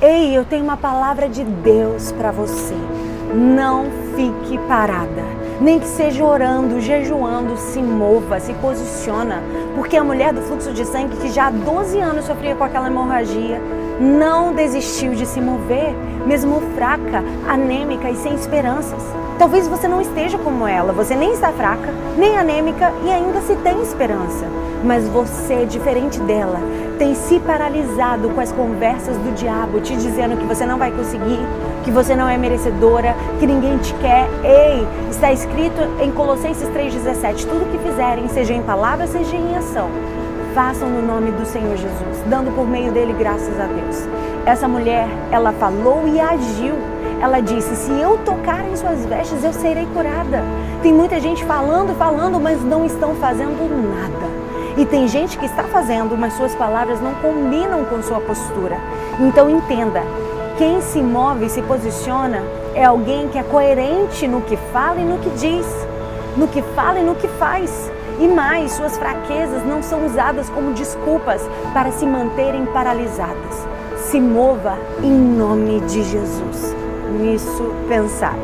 Ei, eu tenho uma palavra de Deus para você. Não fique parada. Nem que seja orando, jejuando, se mova, se posiciona. Porque a mulher do fluxo de sangue, que já há 12 anos sofria com aquela hemorragia, não desistiu de se mover, mesmo fraca, anêmica e sem esperanças. Talvez você não esteja como ela, você nem está fraca, nem anêmica e ainda se tem esperança. Mas você, diferente dela, tem se paralisado com as conversas do diabo, te dizendo que você não vai conseguir, que você não é merecedora, que ninguém te quer. Ei, está escrito em Colossenses 3,17: tudo que fizerem, seja em palavra, seja em ação, façam no nome do Senhor Jesus, dando por meio dele graças a Deus. Essa mulher, ela falou e agiu. Ela disse: Se eu tocar em suas vestes, eu serei curada. Tem muita gente falando, falando, mas não estão fazendo nada. E tem gente que está fazendo, mas suas palavras não combinam com sua postura. Então entenda, quem se move e se posiciona é alguém que é coerente no que fala e no que diz, no que fala e no que faz. E mais, suas fraquezas não são usadas como desculpas para se manterem paralisadas. Se mova em nome de Jesus. Nisso pensar.